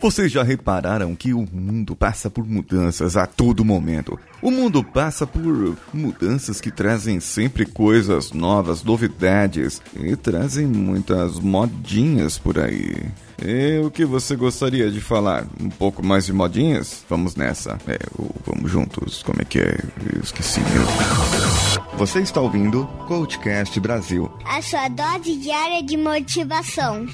Vocês já repararam que o mundo passa por mudanças a todo momento? O mundo passa por mudanças que trazem sempre coisas novas, novidades e trazem muitas modinhas por aí. E o que você gostaria de falar? Um pouco mais de modinhas? Vamos nessa. É, vamos juntos. Como é que é? Eu esqueci. Você está ouvindo Coachcast Brasil. A sua dose diária de motivação.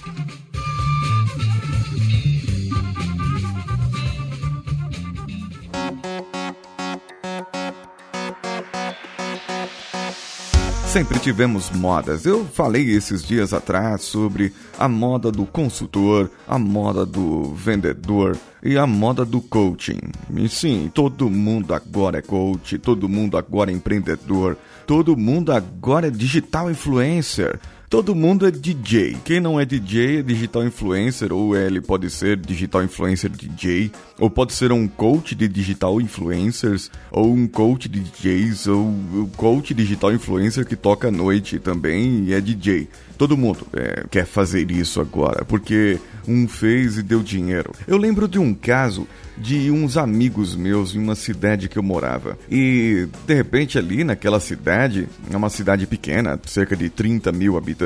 Sempre tivemos modas. Eu falei esses dias atrás sobre a moda do consultor, a moda do vendedor e a moda do coaching. E sim, todo mundo agora é coach, todo mundo agora é empreendedor, todo mundo agora é digital influencer. Todo mundo é DJ. Quem não é DJ é digital influencer, ou ele pode ser digital influencer DJ, ou pode ser um coach de digital influencers, ou um coach de DJs, ou um coach digital influencer que toca à noite também e é DJ. Todo mundo é, quer fazer isso agora, porque um fez e deu dinheiro. Eu lembro de um caso de uns amigos meus em uma cidade que eu morava. E de repente ali naquela cidade, é uma cidade pequena, cerca de 30 mil habitantes,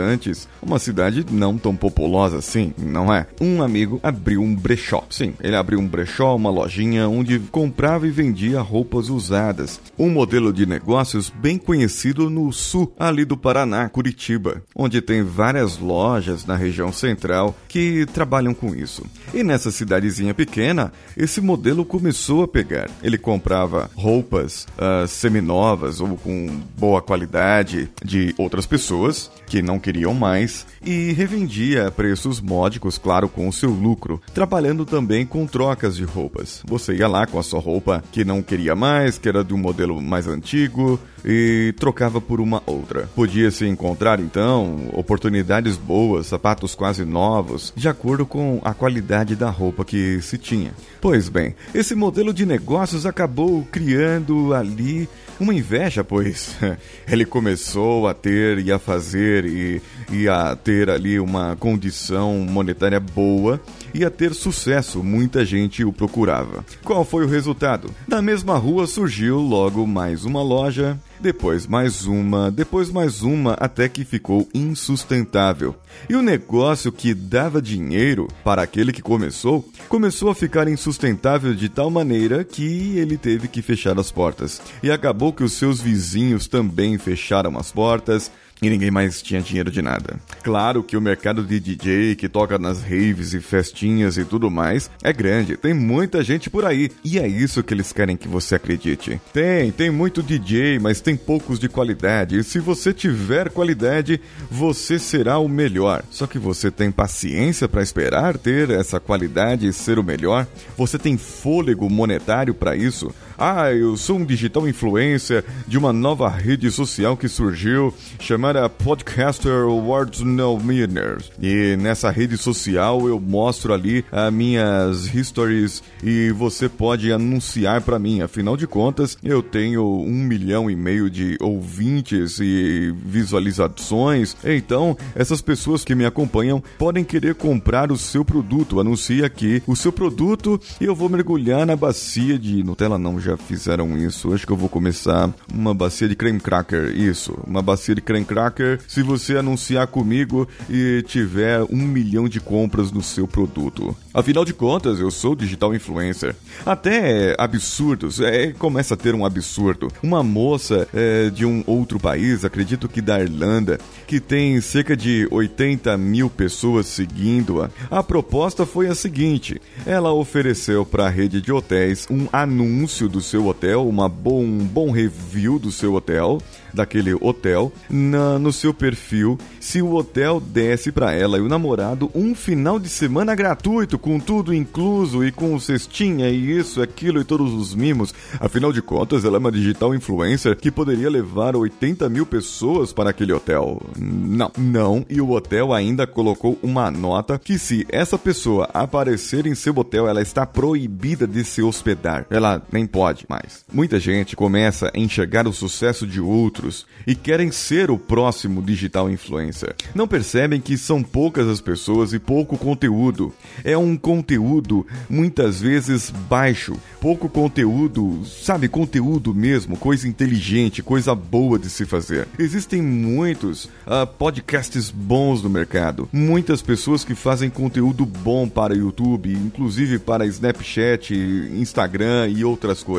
uma cidade não tão populosa assim, não é? Um amigo abriu um brechó. Sim, ele abriu um brechó, uma lojinha onde comprava e vendia roupas usadas. Um modelo de negócios bem conhecido no sul ali do Paraná, Curitiba, onde tem várias lojas na região central que trabalham com isso. E nessa cidadezinha pequena, esse esse modelo começou a pegar. Ele comprava roupas uh, seminovas ou com boa qualidade de outras pessoas que não queriam mais e revendia a preços módicos, claro, com o seu lucro, trabalhando também com trocas de roupas. Você ia lá com a sua roupa que não queria mais, que era de um modelo mais antigo, e trocava por uma outra. Podia-se encontrar então oportunidades boas, sapatos quase novos, de acordo com a qualidade da roupa que se tinha. Pois bem, esse modelo de negócios acabou criando ali uma inveja, pois ele começou a ter e a fazer e, e a ter ali uma condição monetária boa e a ter sucesso, muita gente o procurava. Qual foi o resultado? Na mesma rua surgiu logo mais uma loja, depois mais uma, depois mais uma, até que ficou insustentável. E o negócio que dava dinheiro para aquele que começou, começou a ficar insustentável de tal maneira que ele teve que fechar as portas. E acabou que os seus vizinhos também fecharam as portas, e ninguém mais tinha dinheiro de nada. Claro que o mercado de DJ que toca nas raves e festinhas e tudo mais é grande, tem muita gente por aí e é isso que eles querem que você acredite. Tem, tem muito DJ, mas tem poucos de qualidade. E se você tiver qualidade, você será o melhor. Só que você tem paciência para esperar ter essa qualidade e ser o melhor? Você tem fôlego monetário para isso? Ah, eu sou um digital influencer de uma nova rede social que surgiu chamada Podcaster World No Millionaires. E nessa rede social eu mostro ali as minhas histories e você pode anunciar para mim. Afinal de contas, eu tenho um milhão e meio de ouvintes e visualizações. Então, essas pessoas que me acompanham podem querer comprar o seu produto. Anuncie aqui o seu produto e eu vou mergulhar na bacia de Nutella não, já fizeram isso. Acho que eu vou começar uma bacia de creme cracker. Isso, uma bacia de creme cracker. Se você anunciar comigo e tiver um milhão de compras no seu produto. Afinal de contas, eu sou digital influencer. Até absurdos, é, começa a ter um absurdo. Uma moça é, de um outro país, acredito que da Irlanda, que tem cerca de 80 mil pessoas seguindo-a. A proposta foi a seguinte: ela ofereceu para a rede de hotéis um anúncio do do seu hotel, uma bom, bom review do seu hotel, daquele hotel, na, no seu perfil, se o hotel desse para ela e o namorado um final de semana gratuito, com tudo incluso e com cestinha e isso, aquilo e todos os mimos. Afinal de contas, ela é uma digital influencer que poderia levar 80 mil pessoas para aquele hotel. Não, não, e o hotel ainda colocou uma nota que se essa pessoa aparecer em seu hotel, ela está proibida de se hospedar. Ela nem pode pode mais. Muita gente começa a enxergar o sucesso de outros e querem ser o próximo digital influencer. Não percebem que são poucas as pessoas e pouco conteúdo. É um conteúdo muitas vezes baixo, pouco conteúdo, sabe, conteúdo mesmo, coisa inteligente, coisa boa de se fazer. Existem muitos uh, podcasts bons no mercado, muitas pessoas que fazem conteúdo bom para YouTube, inclusive para Snapchat, Instagram e outras coisas.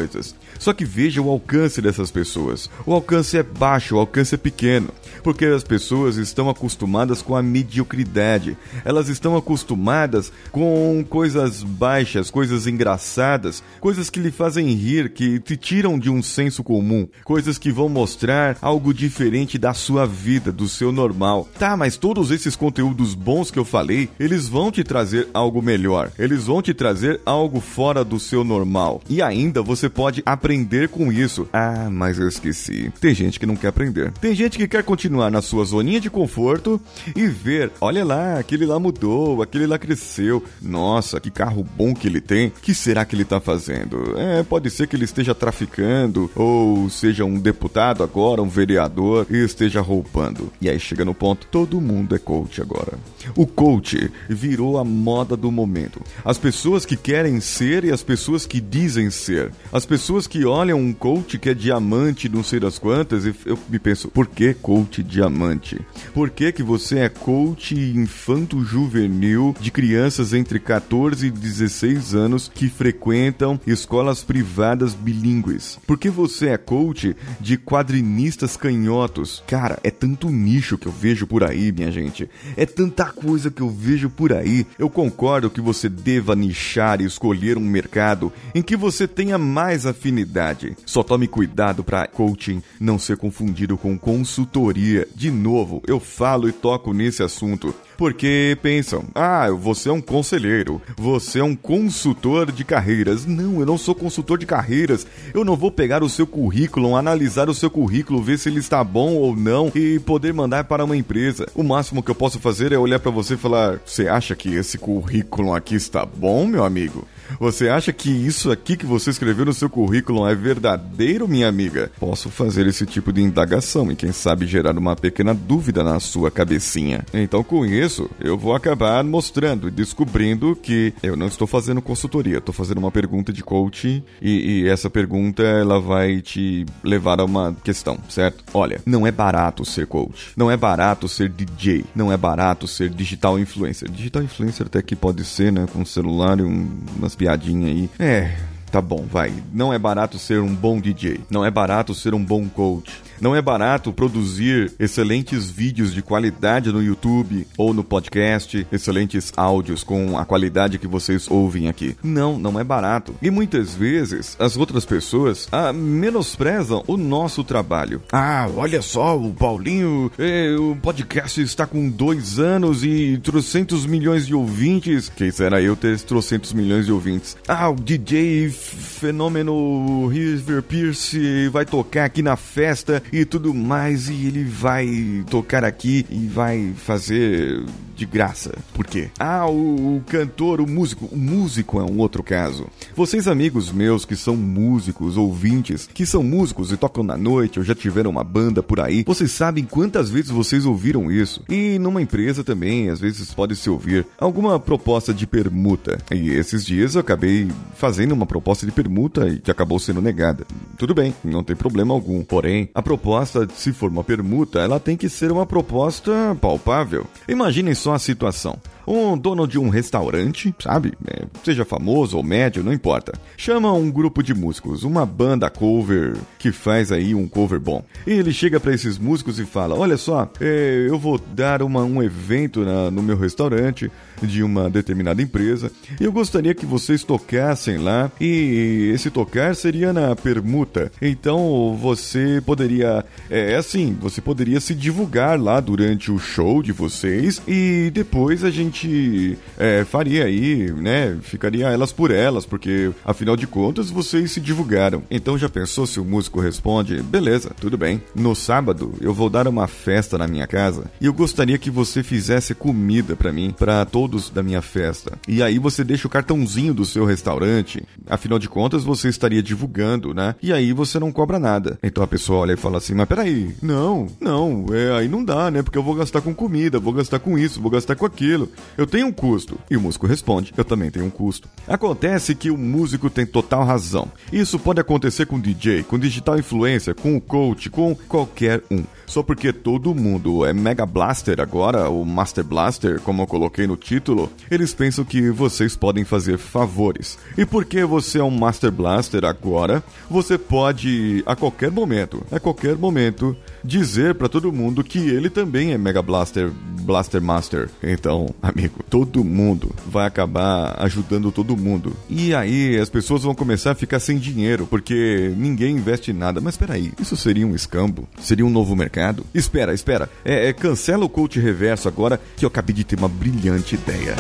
Só que veja o alcance dessas pessoas. O alcance é baixo, o alcance é pequeno, porque as pessoas estão acostumadas com a mediocridade. Elas estão acostumadas com coisas baixas, coisas engraçadas, coisas que lhe fazem rir, que te tiram de um senso comum, coisas que vão mostrar algo diferente da sua vida, do seu normal. Tá, mas todos esses conteúdos bons que eu falei, eles vão te trazer algo melhor. Eles vão te trazer algo fora do seu normal. E ainda você pode aprender com isso. Ah, mas eu esqueci. Tem gente que não quer aprender. Tem gente que quer continuar na sua zoninha de conforto e ver, olha lá, aquele lá mudou, aquele lá cresceu. Nossa, que carro bom que ele tem. Que será que ele tá fazendo? É, pode ser que ele esteja traficando ou seja um deputado agora, um vereador e esteja roubando. E aí chega no ponto, todo mundo é coach agora. O coach virou a moda do momento. As pessoas que querem ser e as pessoas que dizem ser. As pessoas que olham um coach que é diamante, não sei das quantas, e eu me penso, por que coach diamante? Por que, que você é coach infanto-juvenil de crianças entre 14 e 16 anos que frequentam escolas privadas bilíngues? Por que você é coach de quadrinistas canhotos? Cara, é tanto nicho que eu vejo por aí, minha gente. É tanta coisa que eu vejo por aí. Eu concordo que você deva nichar e escolher um mercado em que você tenha mais afinidade. Só tome cuidado para coaching não ser confundido com consultoria. De novo, eu falo e toco nesse assunto porque pensam: ah, você é um conselheiro, você é um consultor de carreiras. Não, eu não sou consultor de carreiras. Eu não vou pegar o seu currículo, analisar o seu currículo, ver se ele está bom ou não e poder mandar para uma empresa. O máximo que eu posso fazer é olhar para você e falar: você acha que esse currículo aqui está bom, meu amigo? Você acha que isso aqui que você escreveu no seu currículo é verdadeiro, minha amiga? Posso fazer esse tipo de indagação e quem sabe gerar uma pequena dúvida na sua cabecinha. Então, com isso, eu vou acabar mostrando e descobrindo que eu não estou fazendo consultoria, estou fazendo uma pergunta de coach e, e essa pergunta ela vai te levar a uma questão, certo? Olha, não é barato ser coach, não é barato ser DJ, não é barato ser digital influencer. Digital influencer até que pode ser, né, com celular e um, umas piadinha aí. É, tá bom, vai. Não é barato ser um bom DJ. Não é barato ser um bom coach. Não é barato produzir excelentes vídeos de qualidade no YouTube ou no podcast, excelentes áudios com a qualidade que vocês ouvem aqui. Não, não é barato. E muitas vezes as outras pessoas ah, menosprezam o nosso trabalho. Ah, olha só, o Paulinho, eh, o podcast está com dois anos e trocentos milhões de ouvintes. Quem será eu ter trocentos milhões de ouvintes? Ah, o DJ fenômeno River Pierce vai tocar aqui na festa e tudo mais, e ele vai tocar aqui e vai fazer de graça. Por quê? Ah, o, o, cantor, o músico. O músico é um outro caso. Vocês, amigos meus que são músicos, ouvintes, que são músicos e tocam na noite ou já tiveram uma banda por aí, vocês sabem quantas vezes vocês ouviram isso. E numa empresa também, às vezes pode se ouvir alguma proposta de permuta. E esses dias eu acabei fazendo uma proposta de permuta e que acabou sendo negada. Tudo bem, não tem problema algum. Porém, a proposta, se for uma permuta, ela tem que ser uma proposta palpável. Imaginem só a situação um dono de um restaurante, sabe? É, seja famoso ou médio, não importa. Chama um grupo de músicos, uma banda cover que faz aí um cover bom. E ele chega para esses músicos e fala: Olha só, é, eu vou dar uma, um evento na, no meu restaurante de uma determinada empresa e eu gostaria que vocês tocassem lá e esse tocar seria na permuta. Então você poderia, é, é assim, você poderia se divulgar lá durante o show de vocês e depois a gente gente é, faria aí, né? Ficaria elas por elas, porque afinal de contas vocês se divulgaram. Então já pensou se o músico responde? Beleza, tudo bem. No sábado eu vou dar uma festa na minha casa e eu gostaria que você fizesse comida para mim, para todos da minha festa. E aí você deixa o cartãozinho do seu restaurante. Afinal de contas você estaria divulgando, né? E aí você não cobra nada. Então a pessoa olha e fala assim: Mas peraí, não, não, é, aí não dá, né? Porque eu vou gastar com comida, vou gastar com isso, vou gastar com aquilo. Eu tenho um custo. E o músico responde: Eu também tenho um custo. Acontece que o músico tem total razão. Isso pode acontecer com DJ, com digital influencer, com o coach, com qualquer um. Só porque todo mundo é Mega Blaster agora, o Master Blaster, como eu coloquei no título, eles pensam que vocês podem fazer favores. E porque você é um Master Blaster agora, você pode a qualquer momento, a qualquer momento, dizer para todo mundo que ele também é Mega Blaster, Blaster Master. Então, amigo, todo mundo vai acabar ajudando todo mundo. E aí as pessoas vão começar a ficar sem dinheiro porque ninguém investe nada. Mas espera aí, isso seria um escambo? Seria um novo mercado? Espera, espera. É, é, cancela o coach reverso agora que eu acabei de ter uma brilhante ideia.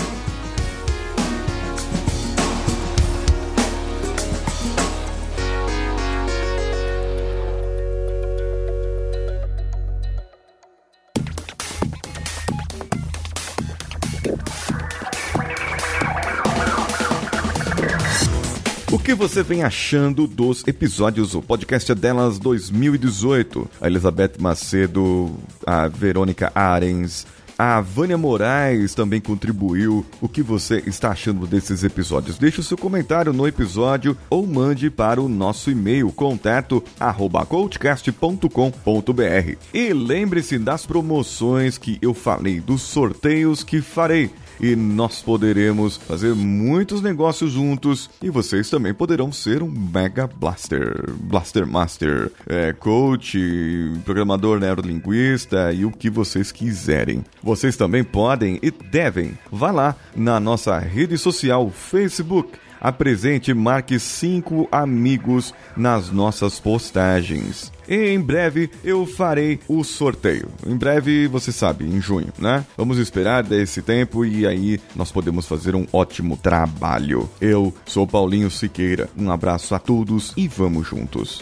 Que você vem achando dos episódios? O podcast é delas 2018. A Elizabeth Macedo, a Verônica Arens, a Vânia Moraes também contribuiu. O que você está achando desses episódios? Deixe o seu comentário no episódio ou mande para o nosso e-mail contato coachcast.com.br. E lembre-se das promoções que eu falei, dos sorteios que farei e nós poderemos fazer muitos negócios juntos e vocês também poderão ser um Mega Blaster, Blaster Master, é, coach, programador neurolinguista e o que vocês quiserem. Vocês também podem e devem. Vá lá na nossa rede social Facebook apresente e marque cinco amigos nas nossas postagens. E em breve eu farei o sorteio. Em breve, você sabe, em junho, né? Vamos esperar desse tempo e aí nós podemos fazer um ótimo trabalho. Eu sou Paulinho Siqueira. Um abraço a todos e vamos juntos.